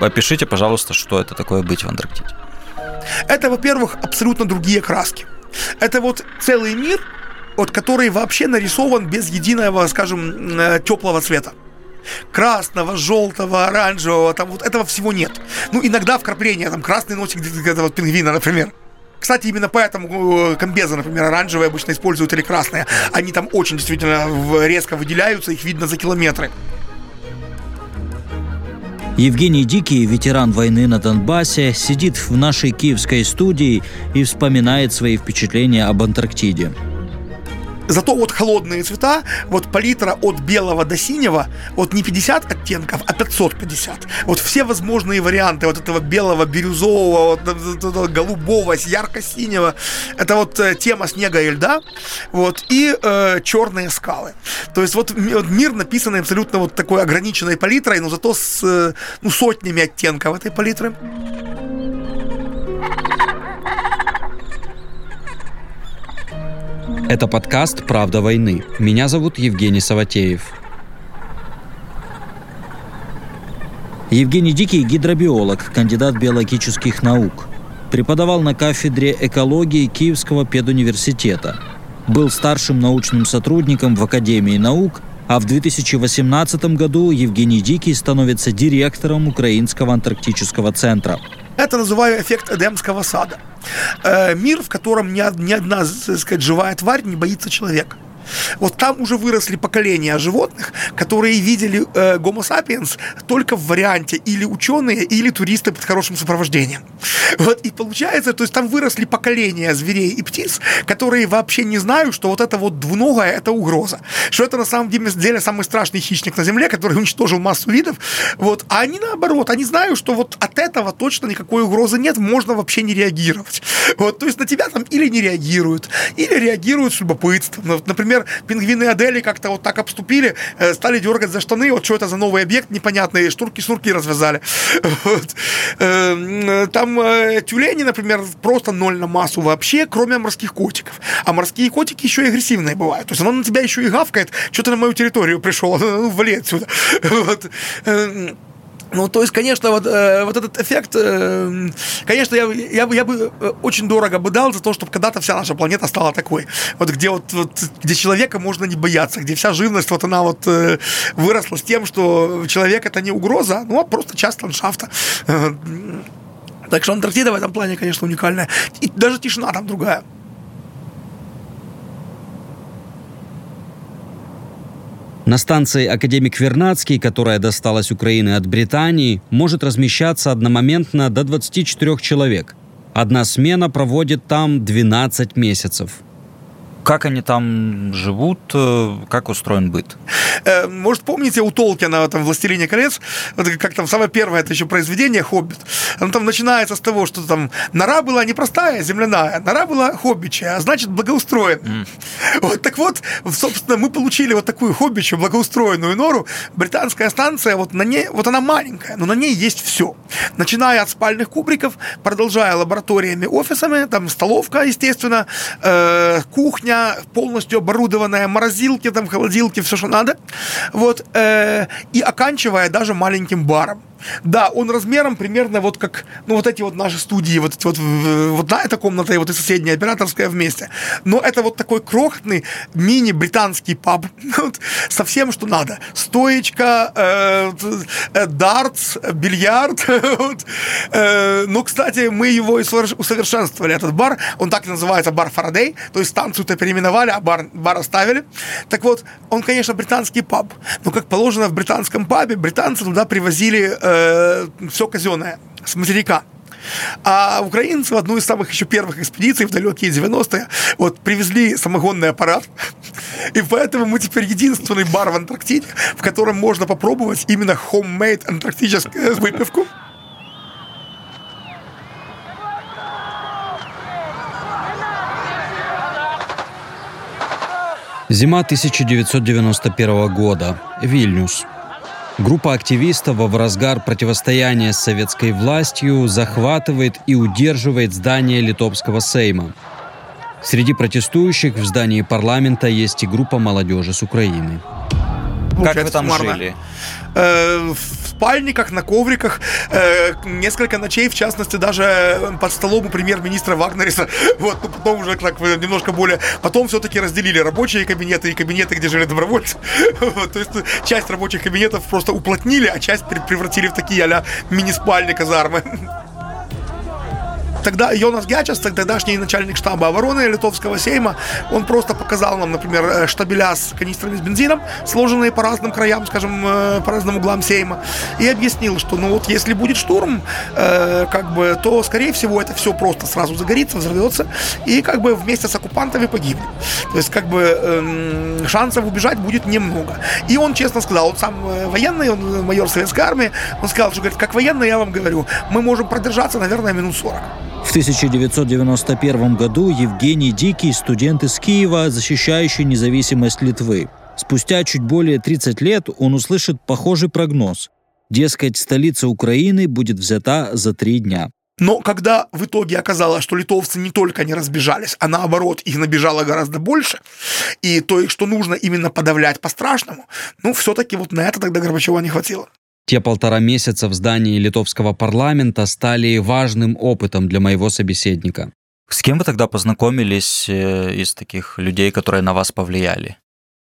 Опишите, пожалуйста, что это такое быть в Антарктиде. Это, во-первых, абсолютно другие краски. Это вот целый мир, вот который вообще нарисован без единого, скажем, э, теплого цвета красного, желтого, оранжевого, там вот этого всего нет. Ну, иногда вкрапления, там красный носик вот пингвина, например. Кстати, именно поэтому э, комбезы, например, оранжевые обычно используют или красные. Они там очень действительно резко выделяются, их видно за километры. Евгений Дикий, ветеран войны на Донбассе, сидит в нашей киевской студии и вспоминает свои впечатления об Антарктиде. Зато вот холодные цвета, вот палитра от белого до синего, вот не 50 оттенков, а 550. Вот все возможные варианты вот этого белого, бирюзового, вот, голубого, ярко-синего. Это вот э, тема снега и льда. Вот, и э, черные скалы. То есть вот мир написанный абсолютно вот такой ограниченной палитрой, но зато с э, ну, сотнями оттенков этой палитры. Это подкаст «Правда войны». Меня зовут Евгений Саватеев. Евгений Дикий – гидробиолог, кандидат биологических наук. Преподавал на кафедре экологии Киевского педуниверситета. Был старшим научным сотрудником в Академии наук, а в 2018 году Евгений Дикий становится директором Украинского антарктического центра. Это называю эффект Эдемского сада. Э, мир, в котором ни, одна, так сказать, живая тварь не боится человека. Вот там уже выросли поколения животных, которые видели э, Homo sapiens только в варианте или ученые, или туристы под хорошим сопровождением. Вот, и получается, то есть там выросли поколения зверей и птиц, которые вообще не знают, что вот это вот двуногое – это угроза. Что это на самом деле самый страшный хищник на Земле, который уничтожил массу видов. Вот, а они наоборот, они знают, что вот от этого точно никакой угрозы нет, можно вообще не реагировать. Вот, то есть на тебя там или не реагируют, или реагируют с любопытством. Например, например, пингвины Адели как-то вот так обступили, э, стали дергать за штаны, вот что это за новый объект непонятный, штурки-снурки развязали. Вот. Э, там э, тюлени, например, просто ноль на массу вообще, кроме морских котиков. А морские котики еще и агрессивные бывают. То есть оно на тебя еще и гавкает, что ты на мою территорию пришел, ну, вали отсюда. Вот. Ну, то есть, конечно, вот, э, вот этот эффект, э, конечно, я, я, я бы э, очень дорого бы дал за то, чтобы когда-то вся наша планета стала такой. Вот где вот, вот где человека можно не бояться, где вся живность, вот она вот э, выросла с тем, что человек это не угроза, ну, а просто часть ландшафта. Так что Антарктида в этом плане, конечно, уникальная. И даже тишина там другая. На станции «Академик Вернадский», которая досталась Украине от Британии, может размещаться одномоментно до 24 человек. Одна смена проводит там 12 месяцев – как они там живут, э, как устроен быт? Э, может, помните у Толкина там «Властелине колец», вот как там самое первое, это еще произведение «Хоббит». Оно там начинается с того, что там нора была не простая, земляная, нора была хоббичья, а значит, благоустроенная. Mm. Вот, так вот, собственно, мы получили вот такую хоббичью, благоустроенную нору. Британская станция, вот на ней, вот она маленькая, но на ней есть все. Начиная от спальных кубриков, продолжая лабораториями, офисами, там столовка, естественно, э, кухня, полностью оборудованная, морозилки, там, холодилки, все, что надо. Вот, э, и оканчивая даже маленьким баром. Да, он размером примерно вот как, ну, вот эти вот наши студии, вот эти вот, вот на эта комната и вот и соседняя операторская вместе. Но это вот такой крохотный мини-британский паб, вот, со всем, что надо. Стоечка, э, э, дартс, бильярд. Ну, кстати, мы его усовершенствовали, этот бар. Он так и называется, бар Фарадей. То есть станцию-то переименовали, а бар, бар оставили. Так вот, он, конечно, британский паб. Но, как положено в британском пабе, британцы туда привозили э, все казенное с материка. А украинцы в одну из самых еще первых экспедиций в далекие 90-е вот привезли самогонный аппарат. И поэтому мы теперь единственный бар в Антарктиде, в котором можно попробовать именно homemade антарктическую выпивку. Зима 1991 года. Вильнюс. Группа активистов в разгар противостояния с советской властью захватывает и удерживает здание Литовского Сейма. Среди протестующих в здании парламента есть и группа молодежи с Украины. Как вы там жили? Э, спальниках, на ковриках, э, несколько ночей, в частности, даже под столом у премьер-министра Вагнериса. Вот, ну, потом уже так немножко более... Потом все-таки разделили рабочие кабинеты и кабинеты, где жили добровольцы. Вот, то есть часть рабочих кабинетов просто уплотнили, а часть превратили в такие а-ля мини-спальни казармы тогда Йонас Гячес, тогдашний начальник штаба обороны Литовского сейма, он просто показал нам, например, э, штабеля с канистрами с бензином, сложенные по разным краям, скажем, э, по разным углам сейма, и объяснил, что, ну вот, если будет штурм, э, как бы, то, скорее всего, это все просто сразу загорится, взорвется, и как бы вместе с оккупантами погибнет. То есть, как бы, э, шансов убежать будет немного. И он честно сказал, он сам э, военный, он майор советской армии, он сказал, что, говорит, как военный, я вам говорю, мы можем продержаться, наверное, минут 40. В 1991 году Евгений Дикий, студент из Киева, защищающий независимость Литвы. Спустя чуть более 30 лет он услышит похожий прогноз. Дескать, столица Украины будет взята за три дня. Но когда в итоге оказалось, что литовцы не только не разбежались, а наоборот, их набежало гораздо больше, и то, что нужно именно подавлять по-страшному, ну, все-таки вот на это тогда Горбачева не хватило. Те полтора месяца в здании литовского парламента стали важным опытом для моего собеседника. С кем вы тогда познакомились э, из таких людей, которые на вас повлияли?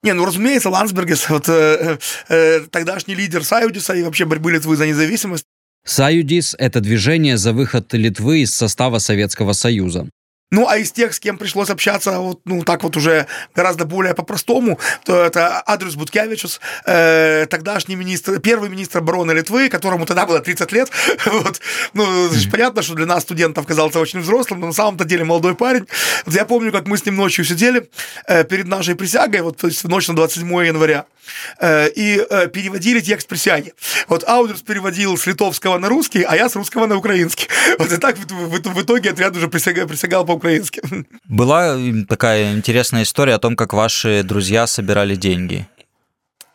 Не, ну разумеется, Ландсбергес, вот э, э, тогдашний лидер Саюдиса и вообще борьбы Литвы за независимость. Саюдис – это движение за выход Литвы из состава Советского Союза. Ну, а из тех, с кем пришлось общаться, вот, ну, так вот уже гораздо более по-простому, то это Адрес Буткевичус, э, тогдашний министр, первый министр обороны Литвы, которому тогда было 30 лет. вот. Ну, понятно, что для нас, студентов, казался очень взрослым, но на самом-то деле молодой парень. Я помню, как мы с ним ночью сидели э, перед нашей присягой, вот, то есть в ночь на 27 января, э, и э, переводили текст присяги. Вот Аудерс переводил с литовского на русский, а я с русского на украинский. Вот и так в, в, в итоге отряд уже присягал, присягал по по-украински. Была такая интересная история о том, как ваши друзья собирали деньги.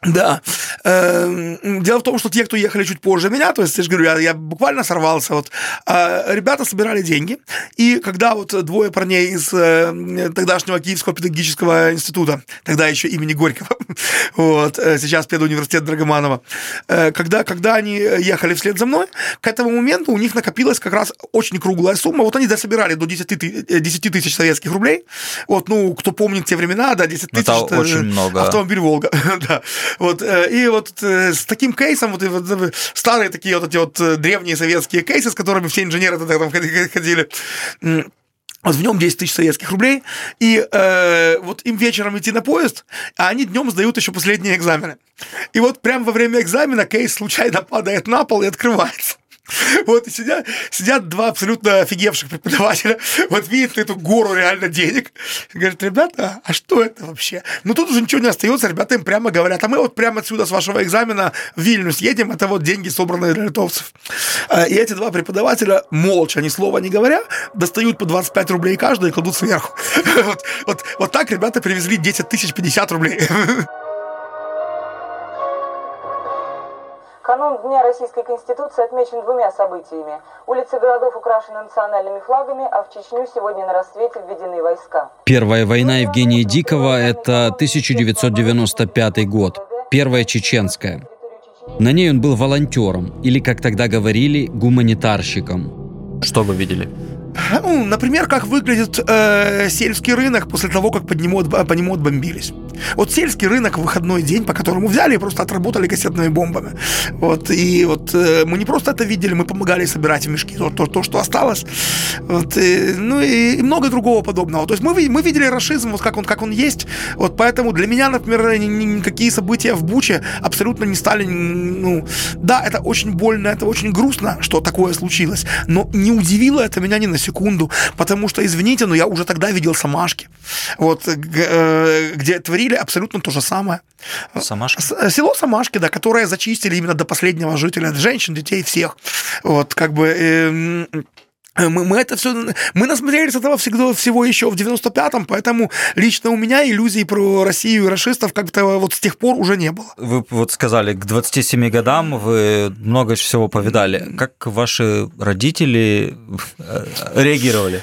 Да. Эм, дело в том, что те, кто ехали чуть позже меня, то есть, я же говорю, я, я буквально сорвался, вот, а, ребята собирали деньги, и когда вот двое парней из э, тогдашнего Киевского педагогического института, тогда еще имени Горького, вот, э, сейчас педуниверситет Драгоманова, э, когда, когда они ехали вслед за мной, к этому моменту у них накопилась как раз очень круглая сумма, вот они дособирали до 10, 10 тысяч советских рублей, вот, ну, кто помнит те времена, да, 10 тысяч, это, это очень много. автомобиль Волга, да, вот, э, и вот э, с таким кейсом, вот, вот старые такие вот эти вот э, древние советские кейсы, с которыми все инженеры тогда там ходили, вот в нем 10 тысяч советских рублей, и э, вот им вечером идти на поезд, а они днем сдают еще последние экзамены. И вот прямо во время экзамена кейс случайно падает на пол и открывается. Вот и сидят, сидят два абсолютно офигевших преподавателя, вот видят эту гору реально денег, говорят, ребята, а что это вообще? Ну тут уже ничего не остается, ребята им прямо говорят, а мы вот прямо отсюда с вашего экзамена в Вильнюс едем, это вот деньги, собранные для литовцев. А, и эти два преподавателя, молча, ни слова не говоря, достают по 25 рублей каждый и кладут сверху. Вот, вот, вот так ребята привезли 10 тысяч 50 рублей. Канун Дня Российской Конституции отмечен двумя событиями. Улицы городов украшены национальными флагами, а в Чечню сегодня на рассвете введены войска. Первая война Евгения Дикого – это 1995 год. Первая чеченская. На ней он был волонтером, или, как тогда говорили, гуманитарщиком. Что вы видели? Ну, например, как выглядит э, сельский рынок после того, как по нему, по нему отбомбились. Вот сельский рынок в выходной день, по которому взяли и просто отработали кассетными бомбами. Вот, и вот э, мы не просто это видели, мы помогали собирать мешки то, то, то что осталось. Вот, и, ну и, и много другого подобного. То есть мы, мы видели расизм, вот как он, как он есть. Вот поэтому для меня, например, никакие события в Буче абсолютно не стали, ну, да, это очень больно, это очень грустно, что такое случилось, но не удивило это меня ни на секунду, потому что, извините, но я уже тогда видел Самашки, вот, э, где творили абсолютно то же самое. Самашки? Село Самашки, да, которое зачистили именно до последнего жителя, женщин, детей, всех. Вот, как бы... Э, мы, мы это все, мы насмотрелись этого всегда, всего еще в 95-м, поэтому лично у меня иллюзий про Россию и расистов как-то вот с тех пор уже не было. Вы вот сказали, к 27 годам вы много всего повидали. Как ваши родители э, реагировали?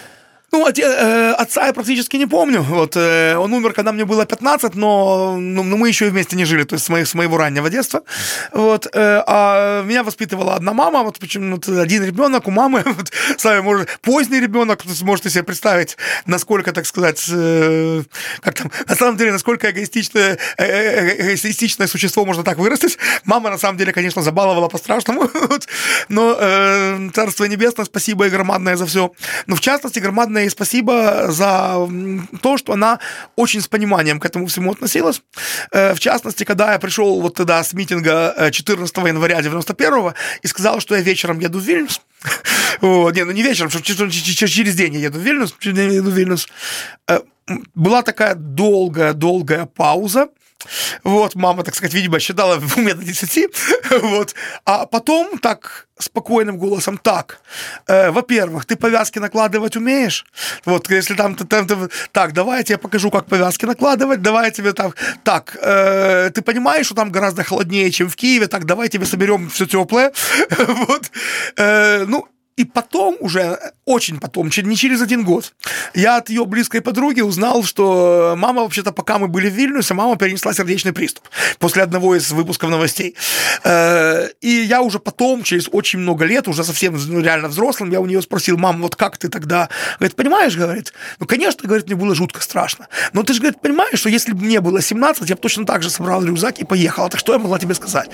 Ну, оте- э, отца я практически не помню. Вот, э, он умер, когда мне было 15, но, ну, но мы еще и вместе не жили, то есть с, моих, с моего раннего детства. Вот, э, а меня воспитывала одна мама, вот почему вот, один ребенок у мамы, вот, сами может, поздний ребенок, то можете себе представить, насколько, так сказать, э, как там, на самом деле, насколько эгоистичное, э, э, эгоистичное существо можно так вырастить. Мама, на самом деле, конечно, забаловала по-страшному, вот, но э, Царство Небесное, спасибо и громадное за все. Но, в частности, громадное ей спасибо за то, что она очень с пониманием к этому всему относилась. Э, В частности, когда я пришел вот тогда с митинга э, 14 января 91 и сказал, что я вечером еду в Вильнюс, вот, не, ну не вечером, что через день я еду в Вильнюс, через день я еду в Вильнюс, Э, была такая долгая-долгая пауза, вот, мама, так сказать, видимо, считала в уме до 10. Вот. А потом так спокойным голосом, так, э, во-первых, ты повязки накладывать умеешь? Вот, если там, там, ты- так, давай я тебе покажу, как повязки накладывать, давай я тебе так, так, э, ты понимаешь, что там гораздо холоднее, чем в Киеве, так, давай тебе соберем все теплое. Вот. Э, ну, и потом уже, очень потом, не через один год, я от ее близкой подруги узнал, что мама, вообще-то, пока мы были в Вильнюсе, мама перенесла сердечный приступ после одного из выпусков новостей. Э, И я уже потом, через очень много лет, уже совсем ну, реально взрослым, я у нее спросил, мам, вот как ты тогда? Говорит, понимаешь, говорит, ну, конечно, говорит, мне было жутко страшно. Но ты же, говорит, понимаешь, что если бы мне было 17, я бы точно так же собрал рюкзак и поехала. Так что я могла тебе сказать?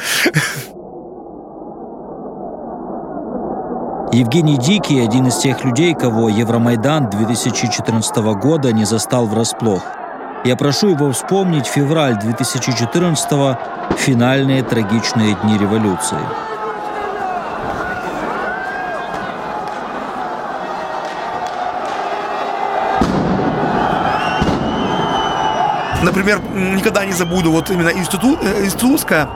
Евгений Дикий – один из тех людей, кого Евромайдан 2014 года не застал врасплох. Я прошу его вспомнить февраль 2014 финальные трагичные дни революции. Например, никогда не забуду, вот именно э, институтская,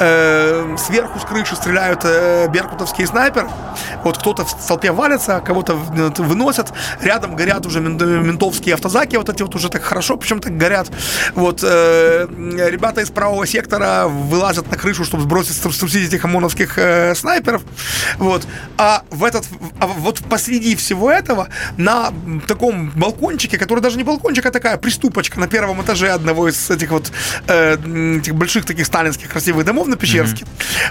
э, сверху с крыши стреляют э, беркутовские снайперы, вот кто-то в толпе валится, кого-то э, выносят, рядом горят уже мен- ментовские автозаки, вот эти вот уже так хорошо, причем так горят, вот э, ребята из правого сектора вылазят на крышу, чтобы сбросить, струсить этих ОМОНовских э, снайперов, вот, а в этот, а вот посреди всего этого на таком балкончике, который даже не балкончик, а такая приступочка на первом этаже одного из этих вот э, этих больших таких сталинских красивых домов на Печерске,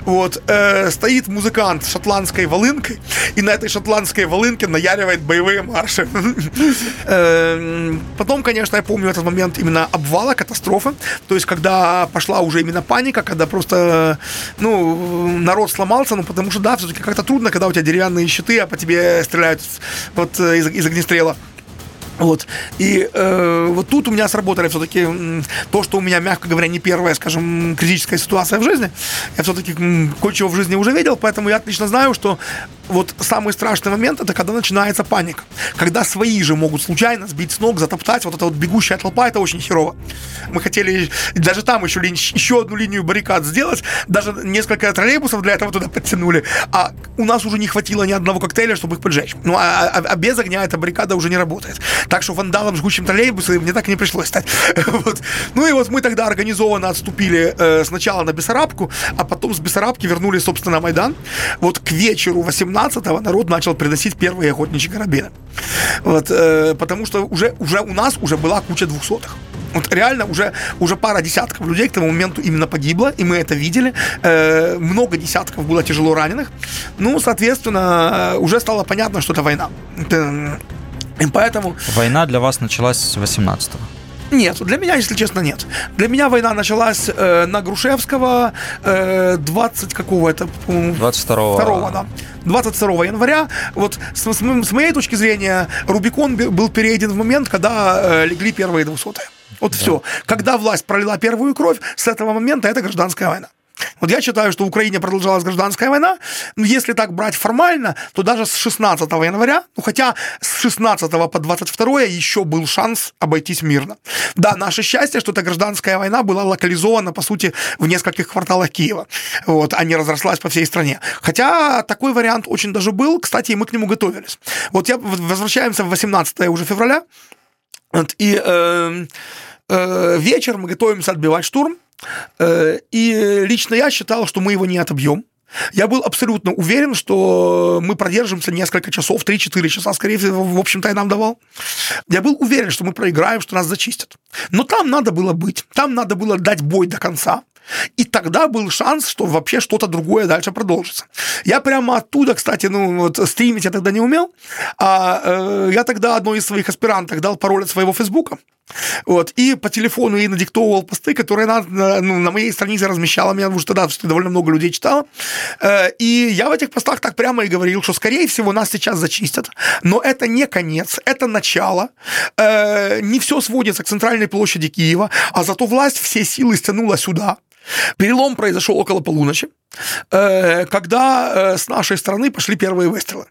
вот, э, стоит музыкант с шотландской волынкой, и на этой шотландской волынке наяривает боевые марши. Э, Потом, конечно, я помню этот момент именно обвала, катастрофы, то есть когда пошла уже именно паника, когда просто, ну, народ сломался, ну, потому что, да, все-таки как-то трудно, когда у тебя деревянные щиты, а по тебе стреляют вот э, из, из огнестрела. Вот. И э, вот тут у меня сработали все-таки то, что у меня, мягко говоря, не первая, скажем, критическая ситуация в жизни. Я все-таки кое-чего в жизни уже видел, поэтому я отлично знаю, что вот самый страшный момент это когда начинается паника. Когда свои же могут случайно сбить с ног, затоптать. Вот эта вот бегущая толпа, это очень херово. Мы хотели даже там еще, еще одну линию баррикад сделать. Даже несколько троллейбусов для этого туда подтянули. А у нас уже не хватило ни одного коктейля, чтобы их поджечь. Ну, а, а- а без огня эта баррикада уже не работает. Так что вандалом, жгучим троллейбусы мне так и не пришлось стать. Вот. Ну и вот мы тогда организованно отступили э, сначала на Бессарабку, а потом с Бессарабки вернулись, собственно, на Майдан. Вот к вечеру 18-го народ начал приносить первые охотничьи карабины. Вот, э, потому что уже, уже у нас уже была куча двухсотых. Вот реально уже, уже пара десятков людей к тому моменту именно погибло, и мы это видели. Э, много десятков было тяжело раненых. Ну, соответственно, э, уже стало понятно, что это война. Это, поэтому Война для вас началась с 18-го. нет, для меня, если честно, нет. Для меня война началась э, на Грушевского э, 20 какого это, по-моему, 22-го. 2 да. 22 января. Вот с, с с моей точки зрения, Рубикон был перейден в момент, когда э, легли первые двухсотые. Вот все. Когда власть пролила первую кровь, с этого момента это гражданская война. Вот я считаю, что в Украине продолжалась гражданская война. Но если так брать формально, то даже с 16 января, ну хотя с 16 по 22 еще был шанс обойтись мирно. Да, наше счастье, что эта гражданская война была локализована, по сути, в нескольких кварталах Киева, вот, а не разрослась по всей стране. Хотя такой вариант очень даже был, кстати, и мы к нему готовились. Вот я возвращаемся в 18 уже февраля, вот, и э, вечер мы готовимся отбивать штурм. Э, и лично я считал, что мы его не отобьем. Я был абсолютно уверен, что мы продержимся несколько часов, 3-4 часа, скорее всего, в общем-то, я нам давал. Я был уверен, что мы проиграем, что нас зачистят. Но там надо было быть, там надо было дать бой до конца. И тогда был шанс, что вообще что-то другое дальше продолжится. Я прямо оттуда, кстати, ну вот стримить я тогда не умел, а э, я тогда одной из своих аспиранток дал пароль от своего фейсбука, вот, и по телефону ей надиктовывал посты, которые она ну, на моей странице размещала, меня уже тогда довольно много людей читало. Э, и я в этих постах так прямо и говорил, что, скорее всего, нас сейчас зачистят, но это не конец, это начало. Э, не все сводится к центральной площади Киева, а зато власть все силы стянула сюда. Перелом произошел около полуночи, э, когда с нашей стороны пошли первые выстрелы.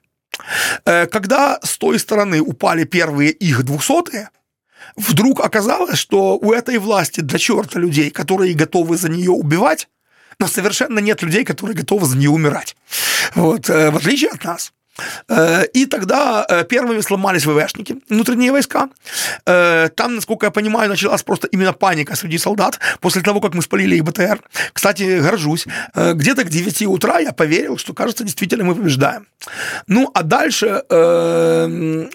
Когда с той стороны упали первые их двухсотые, вдруг оказалось, что у этой власти до черта людей, которые готовы за нее убивать, но совершенно нет людей, которые готовы за нее умирать. Вот, э, в отличие от нас. Э, и тогда э, первыми сломались ВВшники, внутренние войска. Там, насколько я понимаю, началась просто именно паника среди солдат после того, как мы спалили их БТР. Кстати, горжусь. Где-то к 9 утра я поверил, что, кажется, действительно мы побеждаем. Ну, а дальше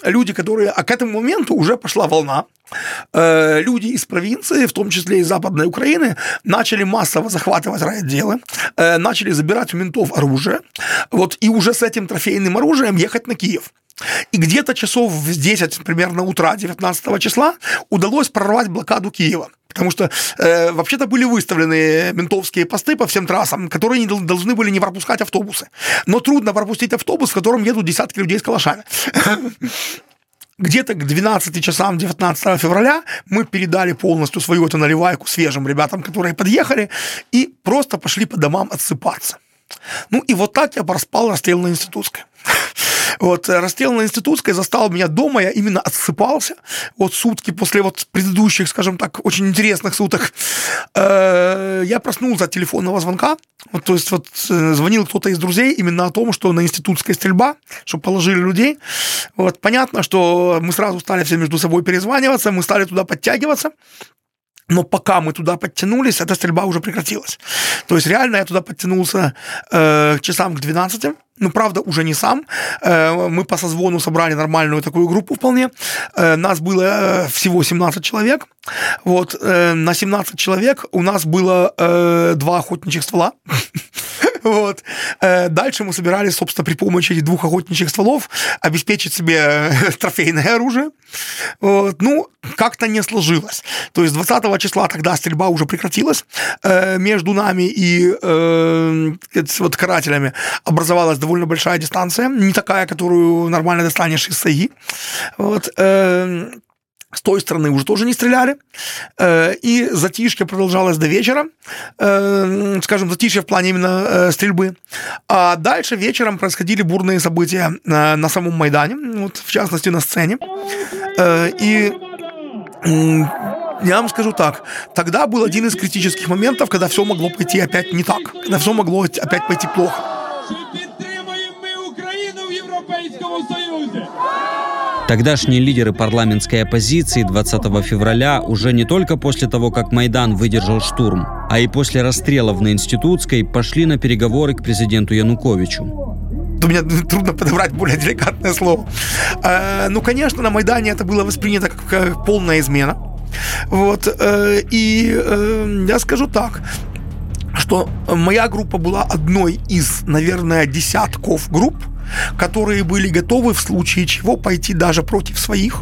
люди, которые... А к этому моменту уже пошла волна люди из провинции, в том числе из Западной Украины, начали массово захватывать райотделы, э, начали забирать у ментов оружие, вот, и уже с этим трофейным оружием ехать на Киев. И где-то часов в 10 примерно утра 19 числа удалось прорвать блокаду Киева. Потому что э, вообще-то были выставлены ментовские посты по всем трассам, которые не должны были не пропускать автобусы. Но трудно пропустить автобус, в котором едут десятки людей с калашами где-то к 12 часам 19 февраля мы передали полностью свою эту наливайку свежим ребятам, которые подъехали, и просто пошли по домам отсыпаться. Ну и вот так я проспал расстрел на Институтской. Вот, э, расстрел на Институтской застал меня дома, я именно отсыпался. Вот сутки после вот предыдущих, скажем так, очень интересных суток. Э, я проснулся от телефонного звонка. Вот, то есть вот э, звонил кто-то из друзей именно о том, что на институтской стрельба, чтобы положили людей. Вот, понятно, что мы сразу стали все между собой перезваниваться, мы стали туда подтягиваться. Но пока мы туда подтянулись, эта стрельба уже прекратилась. То есть реально я туда подтянулся э, часам к 12. Ну, правда, уже не сам. Э, мы по созвону собрали нормальную такую группу вполне. Э, нас было э, всего 17 человек. Вот, на 17 человек у нас было два охотничьих ствола. Вот. Э, дальше мы собирались, собственно, при помощи этих двух охотничьих стволов обеспечить себе э, трофейное оружие. Вот. Ну, как-то не сложилось. То есть 20 числа тогда стрельба уже прекратилась. Э, между нами и вот карателями образовалась довольно большая дистанция, не такая, которую нормально достанешь из саги. Вот. С той стороны уже тоже не стреляли. Э, и затишье продолжалось до вечера. Э, скажем, затишье в плане именно э, стрельбы. А дальше вечером происходили бурные события на самом Майдане, вот, в частности на сцене. И я вам скажу так, тогда был один из критических моментов, когда все могло пойти опять не так, когда все могло опять пойти плохо. Тогдашние лидеры парламентской оппозиции 20 февраля уже не только после того, как Майдан выдержал штурм, а и после расстрелов на Институтской пошли на переговоры к президенту Януковичу. У меня трудно подобрать более деликатное слово. Э, ну, конечно, на Майдане это было воспринято как полная измена. Вот. Э, и э, я скажу так, что моя группа была одной из, наверное, десятков групп, которые были готовы в случае чего пойти даже против своих,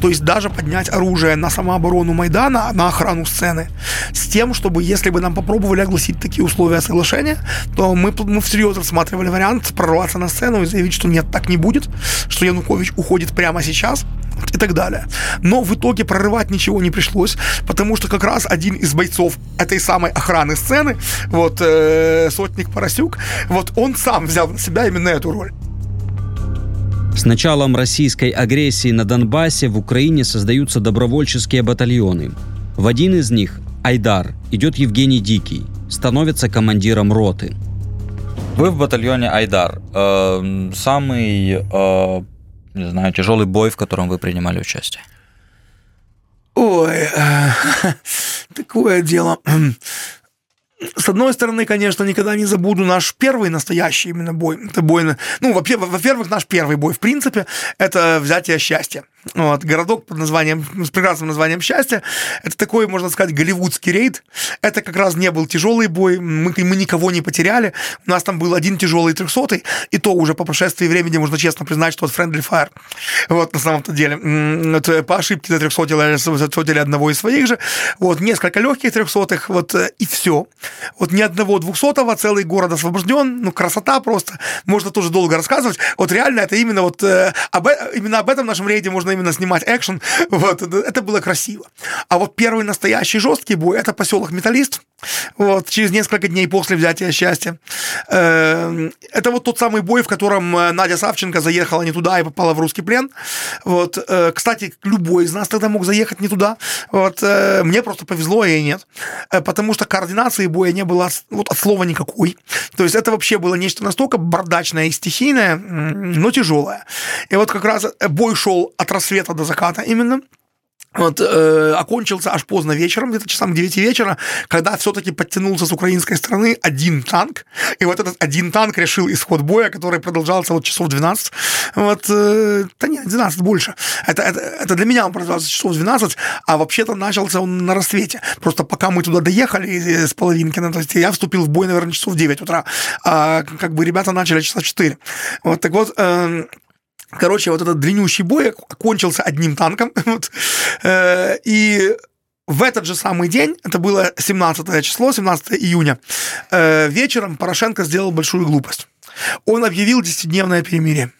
то есть даже поднять оружие на самооборону Майдана, на охрану сцены, с тем, чтобы, если бы нам попробовали огласить такие условия соглашения, то мы, мы всерьез рассматривали вариант прорваться на сцену и заявить, что нет, так не будет, что Янукович уходит прямо сейчас, и так далее. Но в итоге прорывать ничего не пришлось, потому что как раз один из бойцов этой самой охраны сцены, вот э, сотник Поросюк, вот он сам взял на себя именно эту роль. С началом российской агрессии на Донбассе в Украине создаются добровольческие батальоны. В один из них, Айдар, идет Евгений Дикий, становится командиром роты. Вы в батальоне Айдар. Э, самый, э, не знаю, тяжелый бой, в котором вы принимали участие? Ой, э, такое дело. С одной стороны, конечно, никогда не забуду наш первый настоящий именно бой. Это бой, ну, во-первых, наш первый бой, в принципе, это взятие счастья. Вот, городок под названием, с прекрасным названием «Счастье». Это такой, можно сказать, голливудский рейд. Это как раз не был тяжелый бой, мы, мы никого не потеряли. У нас там был один тяжелый трехсотый, и то уже по прошествии времени можно честно признать, что это Friendly Fire. Вот, на самом-то деле. Это по ошибке за трехсотили, сотили одного из своих же. Вот, несколько легких трехсотых, вот, э, и все. Вот ни одного двухсотого, целый город освобожден, ну, красота просто. Можно тоже долго рассказывать. Вот реально это именно вот, э, об, именно об этом нашем рейде можно именно снимать экшен. Вот, это было красиво. А вот первый настоящий жесткий бой это поселок Металлист. Вот, через несколько дней после взятия счастья. Эм, это вот тот самый бой, в котором э, Надя Савченко заехала не туда и попала в русский плен. Вот, э, кстати, любой из нас тогда мог заехать не туда. Вот, э, мне просто повезло, а ей нет. Потому что координации боя не было вот, от слова никакой. То есть это вообще было нечто настолько бардачное и стихийное, но тяжелое. И вот как раз бой шел от рассвета до заката именно. Вот, э, окончился аж поздно вечером, где-то часам к 9 вечера, когда все-таки подтянулся с украинской стороны один танк, и вот этот один танк решил исход боя, который продолжался вот часов 12. Вот, э, да нет, 12 больше. Это, это, это для меня он продолжался часов 12, а вообще-то начался он на рассвете. Просто пока мы туда доехали с Половинкина, то есть я вступил в бой, наверное, часов 9 утра, а как бы ребята начали часа 4. Вот, так вот, э, Короче, вот этот длиннющий бой окончился одним танком. Вот, э, и в этот же самый день, это было 17 число, 17 июня, э, вечером Порошенко сделал большую глупость. Он объявил 10-дневное перемирие.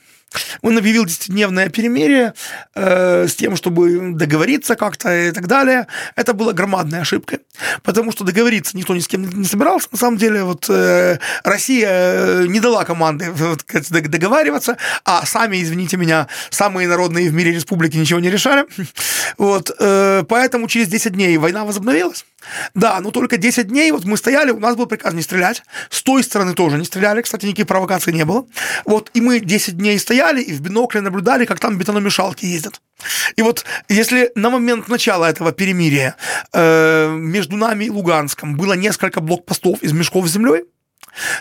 Он объявил десятидневное перемирие э, с тем, чтобы договориться как-то и так далее. Это была громадная ошибка, потому что договориться никто ни с кем не собирался. На самом деле, вот э, Россия э, не дала команды вот, договариваться, а сами, извините меня, самые народные в мире республики ничего не решали. Вот, э, поэтому через 10 дней война возобновилась. Да, но только 10 дней вот мы стояли, у нас был приказ не стрелять. С той стороны тоже не стреляли, кстати, никаких провокаций не было. Вот, и мы 10 дней стояли и в бинокле наблюдали, как там бетономешалки ездят. И вот если на момент начала этого перемирия э, между нами и Луганском было несколько блокпостов из мешков с землей,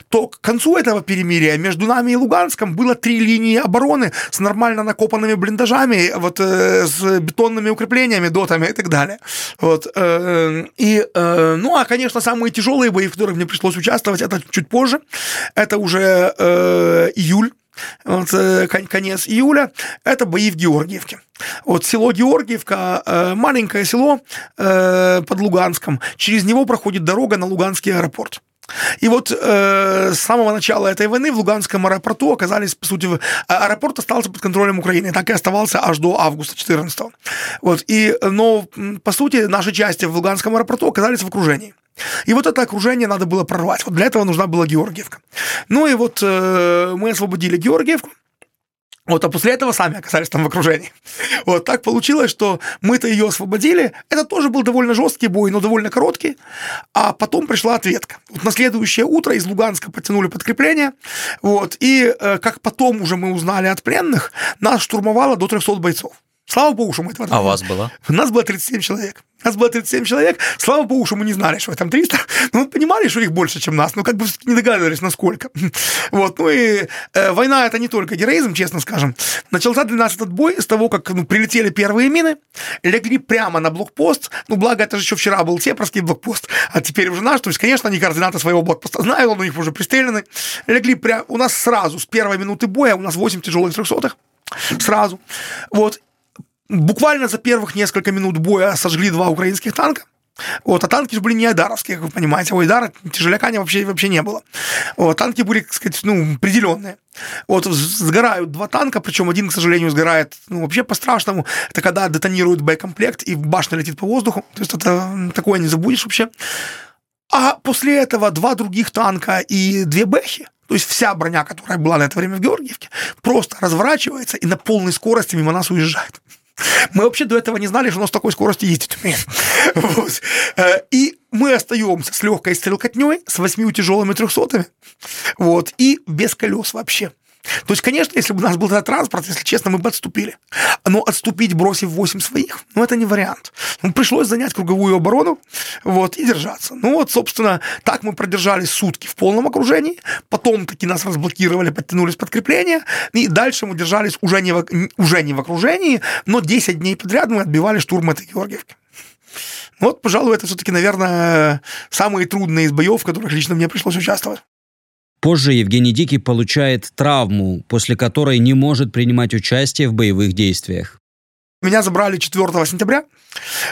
то к концу этого перемирия между нами и Луганском было три линии обороны с нормально накопанными блиндажами, вот, э, с бетонными укреплениями, дотами и так далее. Вот, э, и, э, ну, а, конечно, самые тяжелые бои, в которых мне пришлось участвовать, это чуть позже. Это уже э, июль вот, э, конец июля, это бои в Георгиевке. Вот село Георгиевка, э, маленькое село э, под Луганском, через него проходит дорога на Луганский аэропорт. И вот э, с самого начала этой войны в Луганском аэропорту оказались, по сути, а, аэропорт остался под контролем Украины, так и оставался аж до августа 14 Вот, и, но, по сути, наши части в Луганском аэропорту оказались в окружении. И вот это окружение надо было прорвать. Вот для этого нужна была Георгиевка. Ну и вот э, мы освободили Георгиевку, вот, а после этого сами оказались там в окружении. Вот так получилось, что мы-то ее освободили. Это тоже был довольно жесткий бой, но довольно короткий. А потом пришла ответка. Вот на следующее утро из Луганска потянули подкрепление. Вот, и э, как потом уже мы узнали от пленных, нас штурмовало до 300 бойцов. Слава богу, что мы этого А у вас было? У нас было 37 человек. У нас было 37 человек. Слава богу, что мы не знали, что там 300. Ну, мы понимали, что их больше, чем нас, но как бы не догадывались, насколько. Вот. Ну и э, война – это не только героизм, честно скажем. Начался для нас этот бой с того, как ну, прилетели первые мины, легли прямо на блокпост. Ну, благо, это же еще вчера был Сепарский блокпост, а теперь уже наш. То есть, конечно, они координаты своего блокпоста знают, он у них уже пристрелены. Легли прямо... У нас сразу, с первой минуты боя, у нас 8 тяжелых трехсотых. Сразу. Вот буквально за первых несколько минут боя сожгли два украинских танка. Вот, а танки же были не айдаровские, как вы понимаете. У Айдара тяжеляка вообще, вообще не было. Вот, танки были, так сказать, ну, определенные. Вот сгорают два танка, причем один, к сожалению, сгорает ну, вообще по-страшному. Это когда детонирует боекомплект и башня летит по воздуху. То есть это такое не забудешь вообще. А после этого два других танка и две бэхи, то есть вся броня, которая была на это время в Георгиевке, просто разворачивается и на полной скорости мимо нас уезжает. Мы вообще до этого не знали, что у нас такой скорости ездит. Вот. Э, и мы остаемся с легкой стрелкотней, с восьми тяжелыми трехсотами, вот, и без колес вообще. То есть, конечно, если бы у нас был этот транспорт, если честно, мы бы отступили. Но отступить, бросив 8 своих, ну, это не вариант. Ну, пришлось занять круговую оборону вот, и держаться. Ну, вот, собственно, так мы продержались сутки в полном окружении, потом таки нас разблокировали, подтянулись подкрепления, и дальше мы держались уже не в, уже не в окружении, но 10 дней подряд мы отбивали штурм этой Георгиевки. Вот, пожалуй, это все-таки, наверное, самые трудные из боев, в которых лично мне пришлось участвовать. Позже Евгений Дикий получает травму, после которой не может принимать участие в боевых действиях. Меня забрали 4 сентября,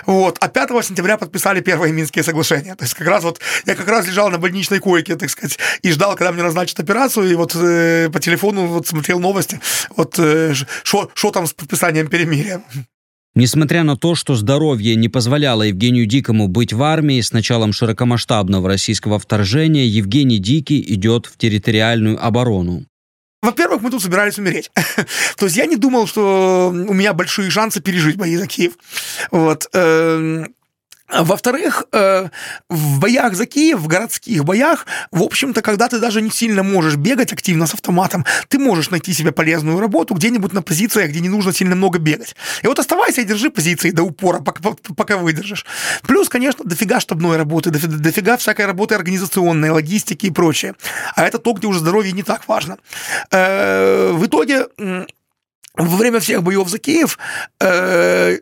вот, а 5 сентября подписали первые Минские соглашения. То есть как раз вот я как раз лежал на больничной койке, так сказать, и ждал, когда мне назначат операцию, и вот э, по телефону вот смотрел новости, вот что э, там с подписанием перемирия. Несмотря на то, что здоровье не позволяло Евгению Дикому быть в армии, с началом широкомасштабного российского вторжения Евгений Дикий идет в территориальную оборону. Во-первых, мы тут собирались умереть. То есть я не думал, что у меня большие шансы пережить бои за Киев. Вот. Эм, во-вторых, э, в боях за Киев, в городских боях, в общем-то, когда ты даже не сильно можешь бегать активно с автоматом, ты можешь найти себе полезную работу где-нибудь на позициях, где не нужно сильно много бегать. И вот оставайся и держи позиции до упора, пока, пока выдержишь. Плюс, конечно, дофига штабной работы, дофига всякой работы организационной, логистики и прочее. А это то, где уже здоровье не так важно. Э, в итоге во время всех боев за Киев э,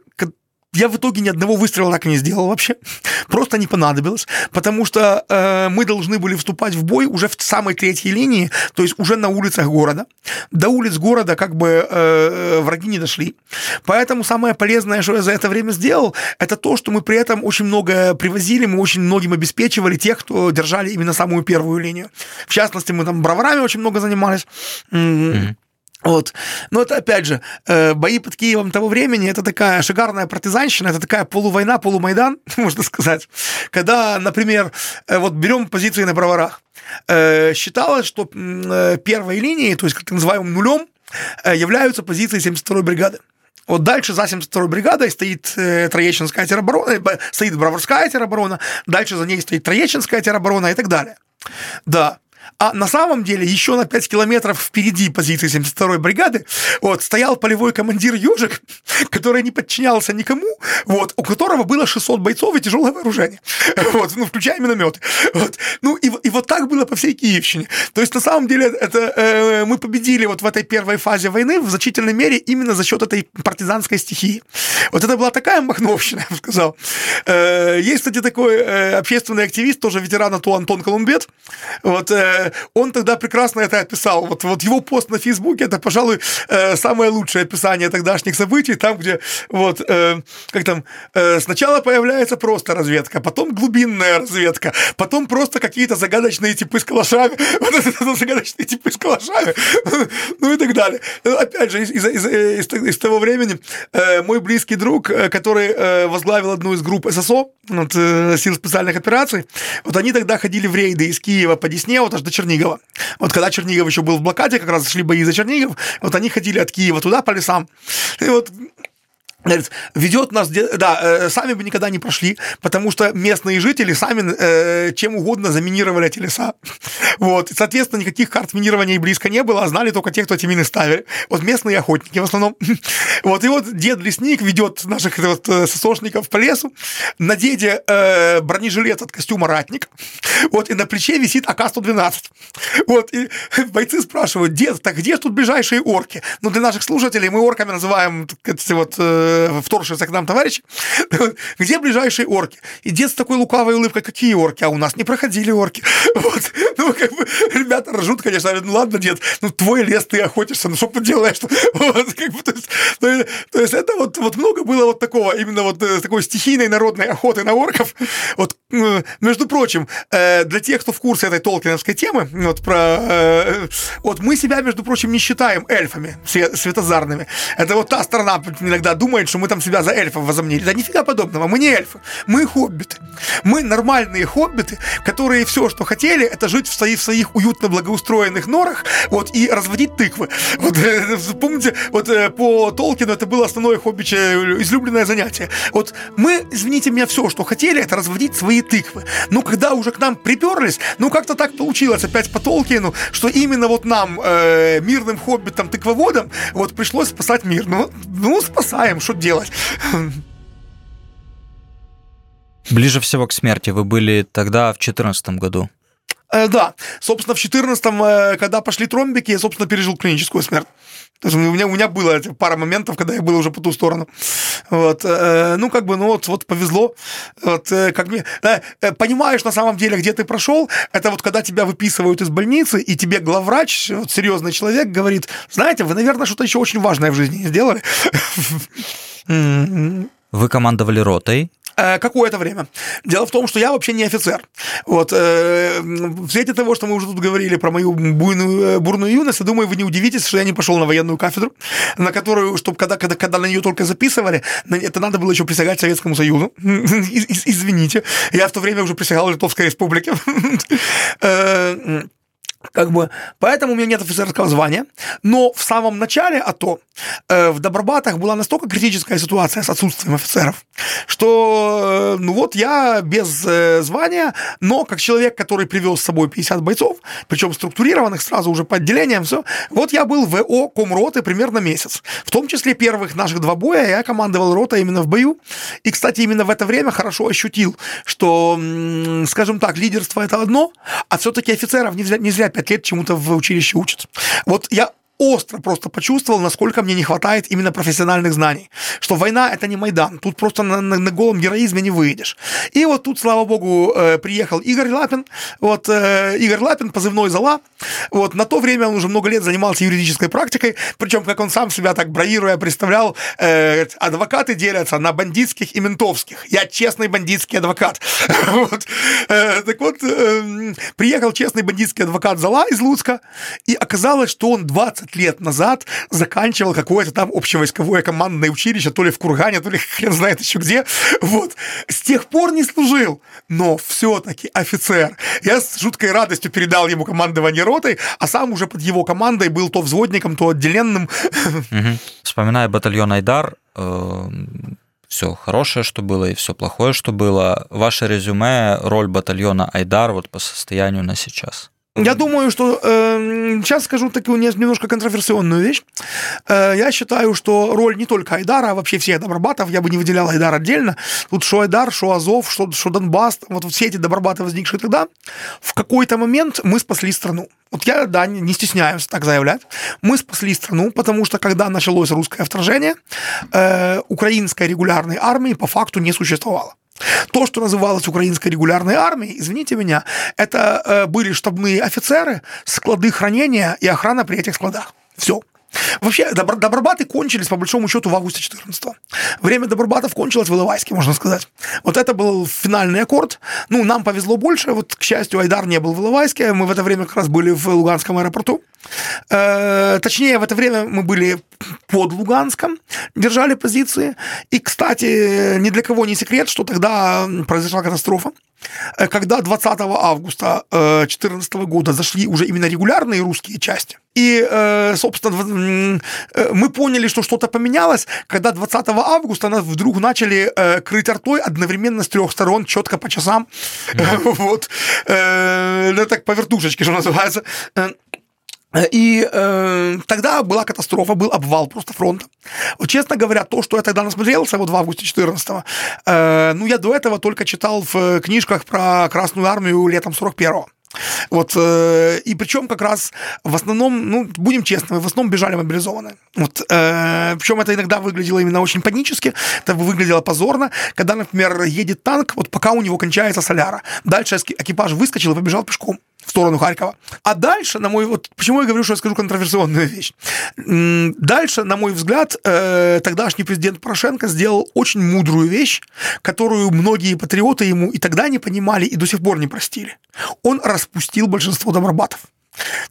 я в итоге ни одного выстрела так и не сделал вообще. Просто не понадобилось. Потому что э, мы должны были вступать в бой уже в самой третьей линии, то есть уже на улицах города. До улиц города как бы э, враги не дошли. Поэтому самое полезное, что я за это время сделал, это то, что мы при этом очень много привозили, мы очень многим обеспечивали тех, кто держали именно самую первую линию. В частности, мы там броварами очень много занимались. Mm-hmm. Вот. Но это, опять же, э, бои под Киевом того времени, это такая шикарная партизанщина, это такая полувойна, полумайдан, можно сказать. Когда, например, э, вот берем позиции на броварах. Э, считалось, что первой линией, то есть как называемым нулем, являются позиции 72-й бригады. Вот дальше за 72-й бригадой стоит Троещинская тероборона, стоит Броварская тероборона, дальше за ней стоит Троещинская тероборона и так далее. Да, а на самом деле еще на 5 километров впереди позиции 72-й бригады вот, стоял полевой командир Ёжик, который не подчинялся никому, вот, у которого было 600 бойцов и тяжелое вооружение, вот, ну, включая минометы. Вот. Ну, и, и вот так было по всей Киевщине. То есть, на самом деле, это, э, мы победили вот в этой первой фазе войны в значительной мере именно за счет этой партизанской стихии. Вот это была такая махновщина, я бы сказал. Э, есть, кстати, такой э, общественный активист, тоже ветеран АТО Антон Колумбет. Вот, э, он тогда прекрасно это описал. Вот, вот его пост на Фейсбуке это, пожалуй, э, самое лучшее описание тогдашних событий, там, где вот э, как там э, сначала появляется просто разведка, потом глубинная разведка, потом просто какие-то загадочные типы с калашами, вот это загадочные типы с калашами, ну и так далее. Опять же, из, из, из, из того времени мой близкий друг, который возглавил одну из групп ССО, вот, сил специальных операций, вот они тогда ходили в рейды из Киева по Десне, вот аж до Чернигова. Вот когда Чернигов еще был в блокаде, как раз шли бои за Чернигов, вот они ходили от Киева туда по лесам. И вот ведет нас, да, э, сами бы никогда не прошли, потому что местные жители сами э, чем угодно заминировали эти леса. Вот, и, соответственно, никаких карт минирования близко не было, а знали только те, кто эти мины ставили. Вот местные охотники в основном. Вот, и вот дед-лесник ведет наших вот, э, сосошников по лесу, на деде э, бронежилет от костюма ратник, вот, и на плече висит АК-112. Вот, и бойцы спрашивают, дед, так где тут ближайшие орки? Ну, для наших слушателей мы орками называем вот э, э, вторгшийся к нам товарищ, где ближайшие орки? И дед с такой лукавой улыбкой, какие орки? А у нас не проходили орки. Вот. Ну, как бы, ребята ржут, конечно, говорят, ну ладно, дед, ну твой лес, ты охотишься, ну что ты делаешь? Вот, как бы, то, есть, то, то есть это вот, вот много было вот такого, именно вот э, такой стихийной народной охоты на орков. Вот, э, между прочим, э, для тех, кто в курсе этой толкиновской темы, вот про, вот мы себя, между прочим, не считаем эльфами светозарными. Это вот та страна иногда думает, думает, что мы там себя за эльфов возомнили. Да нифига подобного, мы не эльфы, мы хоббиты. Мы нормальные хоббиты, которые все, что хотели, это жить в своих, в своих уютно благоустроенных норах вот, и разводить тыквы. Вот, э, помните, вот э, по Толкину это было основное хоббиче излюбленное занятие. Вот мы, извините меня, все, что хотели, это разводить свои тыквы. Но когда уже к нам приперлись, ну как-то так получилось опять по Толкину, что именно вот нам, э, мирным хоббитам, тыквоводам, вот пришлось спасать мир. Ну, ну спасаем, что делать? Ближе всего к смерти вы были тогда в 2014 году. Э, да, собственно, в 14-м, э, когда пошли тромбики, я, собственно, пережил клиническую смерть. То есть у меня, у меня было пара моментов, когда я был уже по ту сторону. Вот, э, ну, как бы, ну, вот, вот повезло. Вот, э, как мне, э, понимаешь, на самом деле, где ты прошел, это вот когда тебя выписывают из больницы, и тебе главврач, вот, серьезный человек, говорит, знаете, вы, наверное, что-то еще очень важное в жизни сделали. Вы командовали ротой, какое-то время. Дело в том, что я вообще не офицер. Вот, э, в свете того, что мы уже тут говорили про мою буйную, э, бурную юность, я думаю, вы не удивитесь, что я не пошел на военную кафедру, на которую, чтобы когда, когда, когда на нее только записывали, это надо было еще присягать Советскому Союзу. Извините, я в то время уже присягал Литовской Республике Как бы, поэтому у меня нет офицерского звания. Но в самом начале АТО э, в Добробатах была настолько критическая ситуация с отсутствием офицеров, что э, ну вот я без э, звания, но как человек, который привез с собой 50 бойцов, причем структурированных сразу уже по отделениям, все, вот я был в ООО Комроты примерно месяц. В том числе первых наших два боя я командовал рота именно в бою. И, кстати, именно в это время хорошо ощутил, что, скажем так, лидерство это одно, а все-таки офицеров не зря, не зря Пять лет чему-то в училище учат. Вот я остро просто почувствовал, насколько мне не хватает именно профессиональных знаний. Что война — это не Майдан. Тут просто на, на, на голом героизме не выйдешь. И вот тут, слава богу, э, приехал Игорь Лапин. Вот э, Игорь Лапин, позывной «Зала». Вот на то время он уже много лет занимался юридической практикой. Причем, как он сам себя так броируя представлял, э, адвокаты делятся на бандитских и ментовских. Я честный бандитский адвокат. вот. э, так вот, э, приехал честный бандитский адвокат «Зала» из Луцка, и оказалось, что он 20 20 лет назад заканчивал какое-то там общевойсковое командное училище, то ли в Кургане, то ли хрен знает еще где. Вот. С тех пор не служил, но все-таки офицер. Я с жуткой радостью передал ему командование ротой, а сам уже под его командой был то взводником, то отделенным. Вспоминая батальон Айдар, э, все хорошее, что было, и все плохое, что было. Ваше резюме, роль батальона Айдар вот по состоянию на сейчас. Я думаю, что э, сейчас скажу такую немножко контроверсионную вещь. Э, я считаю, что роль не только Айдара, а вообще всех Добробатов, я бы не выделял Айдар отдельно. Тут что Айдар, что Азов, что, что Донбасс, вот все эти Добробаты, возникшие тогда, в какой-то момент мы спасли страну. Вот я, да, не стесняюсь так заявлять. Мы спасли страну, потому что когда началось русское вторжение, э, украинской регулярной армии по факту не существовало. То, что называлось украинской регулярной армией, извините меня, это э, были штабные офицеры, склады хранения и охрана при этих складах. Все. Вообще, добробаты кончились, по большому счету, в августе 14 -го. Время добробатов кончилось в Иловайске, можно сказать. Вот это был финальный аккорд. Ну, нам повезло больше. Вот, к счастью, Айдар не был в Иловайске. Мы в это время как раз были в Луганском аэропорту. Э, точнее, в это время мы были под Луганском, держали позиции. И, кстати, ни для кого не секрет, что тогда произошла катастрофа. Э, когда 20 августа 2014 э, года зашли уже именно регулярные русские части, и, э, собственно, мы поняли, что что-то поменялось, когда 20 августа нас вдруг начали крыть артой одновременно с трех сторон, четко по часам. Mm-hmm. Вот. Ну, так по вертушечке, что называется. И э, тогда была катастрофа, был обвал просто фронта. Вот, честно говоря, то, что я тогда насмотрелся вот в августе 14 э, ну, я до этого только читал в книжках про Красную Армию летом 41-го. Вот, э, и причем как раз в основном, ну, будем честными, в основном бежали мобилизованные. Вот, э, причем это иногда выглядело именно очень панически, это выглядело позорно, когда, например, едет танк, вот пока у него кончается соляра. Дальше экипаж выскочил и побежал пешком в сторону Харькова. А дальше, на мой... Вот почему я говорю, что я скажу контроверсионную вещь. Дальше, на мой взгляд, э, тогдашний президент Порошенко сделал очень мудрую вещь, которую многие патриоты ему и тогда не понимали, и до сих пор не простили. Он распустил большинство добробатов.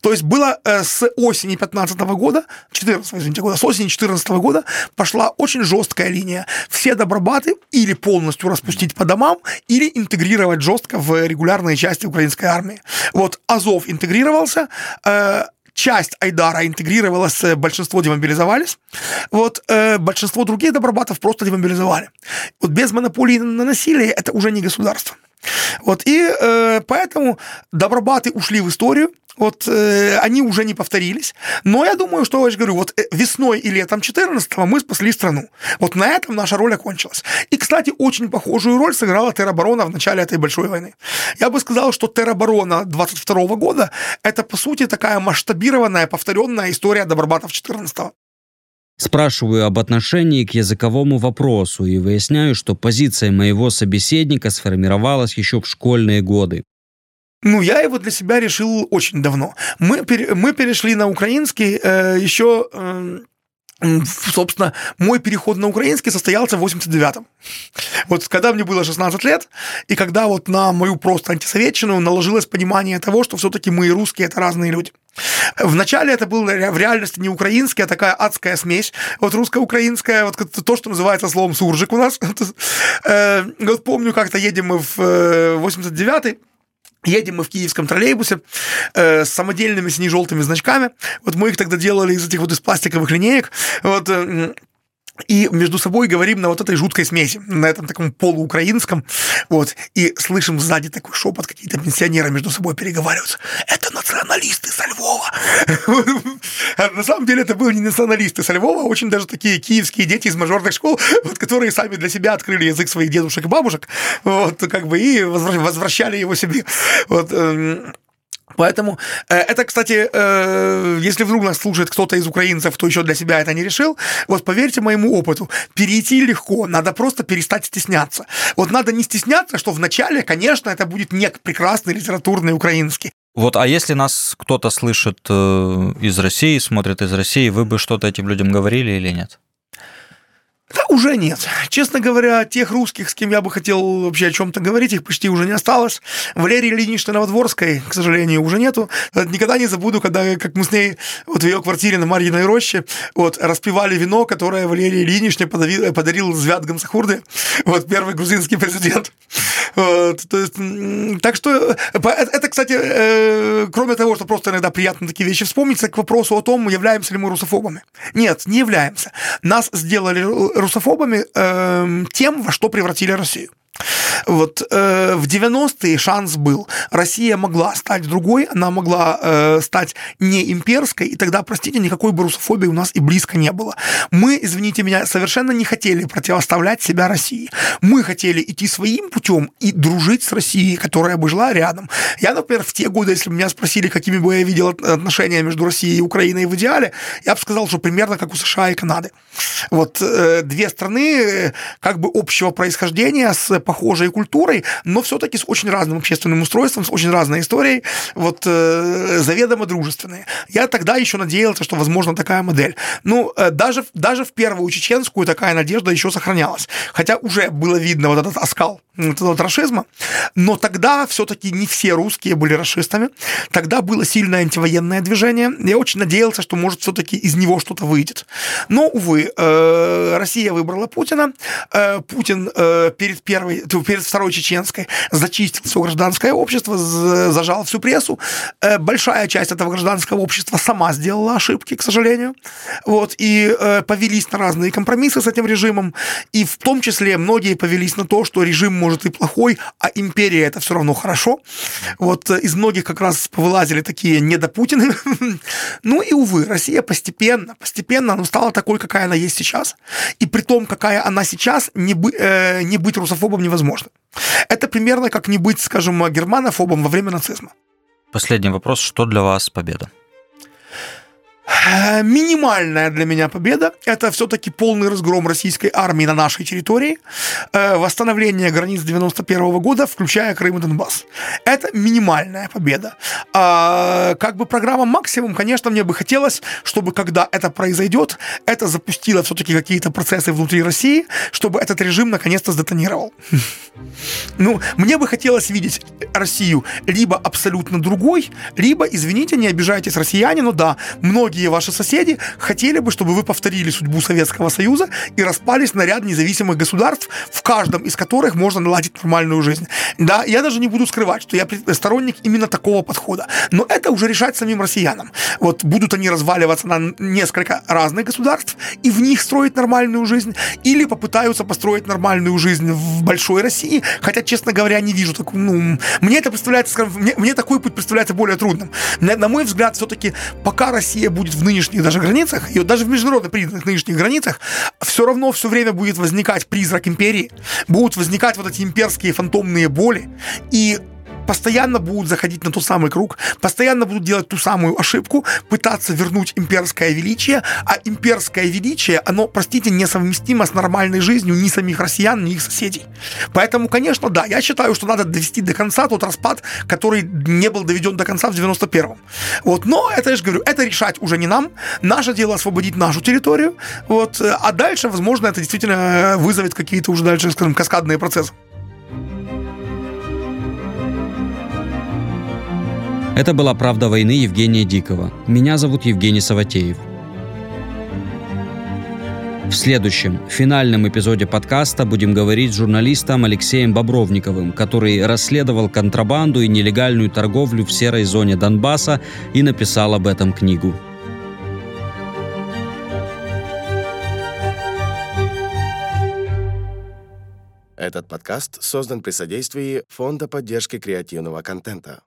То есть было э, с осени 15 года, 14 извините, года, с осени 14 года пошла очень жесткая линия. Все добробаты или полностью распустить по домам, или интегрировать жестко в регулярные части украинской армии. Вот Азов интегрировался, э, часть Айдара интегрировалась, э, большинство демобилизовались, вот, э, большинство других добробатов просто демобилизовали. Вот без монополии на насилие это уже не государство. Вот, и э, поэтому добробаты ушли в историю, вот э, они уже не повторились. Но я думаю, что, я же говорю, вот э, весной и летом 14-го мы спасли страну. Вот на этом наша роль окончилась. И, кстати, очень похожую роль сыграла тероборона в начале этой большой войны. Я бы сказал, что тероборона 22 года – это, по сути, такая масштабированная, повторенная история добробатов 14-го. Спрашиваю об отношении к языковому вопросу и выясняю, что позиция моего собеседника сформировалась еще в школьные годы. Ну, я его для себя решил очень давно. Мы, пере, мы перешли на украинский э, еще... Э, собственно, мой переход на украинский состоялся в 89-м. Вот когда мне было 16 лет, и когда вот на мою просто антисоветчину наложилось понимание того, что все-таки мы и русские – это разные люди. Вначале это был в реальности не украинский, а такая адская смесь. Вот русско-украинская, вот то, что называется словом суржик у нас. Э, вот помню, как-то едем мы в 89-й, э, Едем мы в киевском троллейбусе э, с самодельными сине-желтыми значками. Вот мы их тогда делали из этих вот из пластиковых линеек. Вот, э, и между собой говорим на вот этой жуткой смеси, на этом таком полуукраинском, вот, и слышим сзади такой шепот, какие-то пенсионеры между собой переговариваются. Это националисты со Львова. На самом деле это были не националисты со Львова, а очень даже такие киевские дети из мажорных школ, вот, которые сами для себя открыли язык своих дедушек и бабушек, вот, как бы, и возвращали его себе. Вот, эм, Поэтому э, это, кстати, э, если вдруг нас слушает кто-то из украинцев, кто еще для себя это не решил, вот поверьте моему опыту, перейти легко, надо просто перестать стесняться. Вот надо не стесняться, что вначале, конечно, это будет не прекрасный литературный украинский. Вот, а если нас кто-то слышит э, из России, смотрит из России, вы бы что-то этим людям говорили или нет? Да, уже нет. Честно говоря, тех русских, с кем я бы хотел вообще о чем-то говорить, их почти уже не осталось. Валерии Ильиничны Новодворской, к сожалению, уже нету. Никогда не забуду, когда, как мы с ней вот в ее квартире на Марьиной роще вот, распивали вино, которое Валерий Ильиничне подарил, подарил Звят Гамсахурды, вот первый грузинский президент. Вот, то есть, так что это, кстати, э, кроме того, что просто иногда приятно такие вещи вспомнить, к вопросу о том, являемся ли мы русофобами. Нет, не являемся. Нас сделали русофобами э, тем, во что превратили Россию. Вот э, в 90-е шанс был. Россия могла стать другой, она могла э, стать не имперской, и тогда, простите, никакой бы русофобии у нас и близко не было. Мы, извините меня, совершенно не хотели противоставлять себя России. Мы хотели идти своим путем и дружить с Россией, которая бы жила рядом. Я, например, в те годы, если бы меня спросили, какими бы я видел отношения между Россией и Украиной в идеале, я бы сказал, что примерно как у США и Канады. Вот э, две страны э, как бы общего происхождения с похожей но все-таки с очень разным общественным устройством, с очень разной историей, вот э, заведомо дружественные. Я тогда еще надеялся, что возможно такая модель. Ну, э, даже, даже в первую чеченскую такая надежда еще сохранялась. Хотя уже было видно вот этот оскал этого расизма. Но тогда все-таки не все русские были расистами. Тогда было сильное антивоенное движение. Я очень надеялся, что может все-таки из него что-то выйдет. Но, увы, э, Россия выбрала Путина. Э, Путин э, перед первой, перед второй чеченской зачистил все гражданское общество, зажал всю прессу. Большая часть этого гражданского общества сама сделала ошибки, к сожалению. Вот, и повелись на разные компромиссы с этим режимом. И в том числе многие повелись на то, что режим может и плохой, а империя это все равно хорошо. Вот э, из многих как раз вылазили такие недопутины. ну и, увы, Россия постепенно, постепенно она стала такой, какая она есть сейчас. И при том, какая она сейчас, не, бы, э, не быть русофобом невозможно. Это примерно как не быть, скажем, германофобом во время нацизма. Последний вопрос. Что для вас победа? Э, минимальная для меня победа – это все-таки полный разгром российской армии на нашей территории, э, восстановление границ 91 года, включая Крым и Донбасс. Это минимальная победа. А, как бы программа максимум, конечно, мне бы хотелось, чтобы когда это произойдет, это запустило все-таки какие-то процессы внутри России, чтобы этот режим наконец-то сдетонировал. Ну, мне бы хотелось видеть Россию либо абсолютно другой, либо, извините, не обижайтесь, россияне, но да, многие ваши соседи хотели бы, чтобы вы повторили судьбу Советского Союза и распались на ряд независимых государств, в каждом из которых можно наладить нормальную жизнь. Да, я даже не буду скрывать, что я сторонник именно такого подхода. Но это уже решать самим россиянам. Вот будут они разваливаться на несколько разных государств и в них строить нормальную жизнь, или попытаются построить нормальную жизнь в большой России, хотя, честно говоря, не вижу так, ну, мне это представляется, мне, мне такой путь представляется более трудным. На, на мой взгляд, все-таки пока Россия будет в нынешних даже границах, и даже в международно признанных нынешних границах, все равно все время будет возникать призрак империи, будут возникать вот эти имперские фантомные боли, и постоянно будут заходить на тот самый круг, постоянно будут делать ту самую ошибку, пытаться вернуть имперское величие, а имперское величие, оно, простите, несовместимо с нормальной жизнью ни самих россиян, ни их соседей. Поэтому, конечно, да, я считаю, что надо довести до конца тот распад, который не был доведен до конца в 91-м. Вот, но это, я же говорю, это решать уже не нам. Наше дело освободить нашу территорию. Вот, а дальше, возможно, это действительно вызовет какие-то уже дальше, скажем, каскадные процессы. Это была «Правда войны» Евгения Дикого. Меня зовут Евгений Саватеев. В следующем, финальном эпизоде подкаста будем говорить с журналистом Алексеем Бобровниковым, который расследовал контрабанду и нелегальную торговлю в серой зоне Донбасса и написал об этом книгу. Этот подкаст создан при содействии Фонда поддержки креативного контента.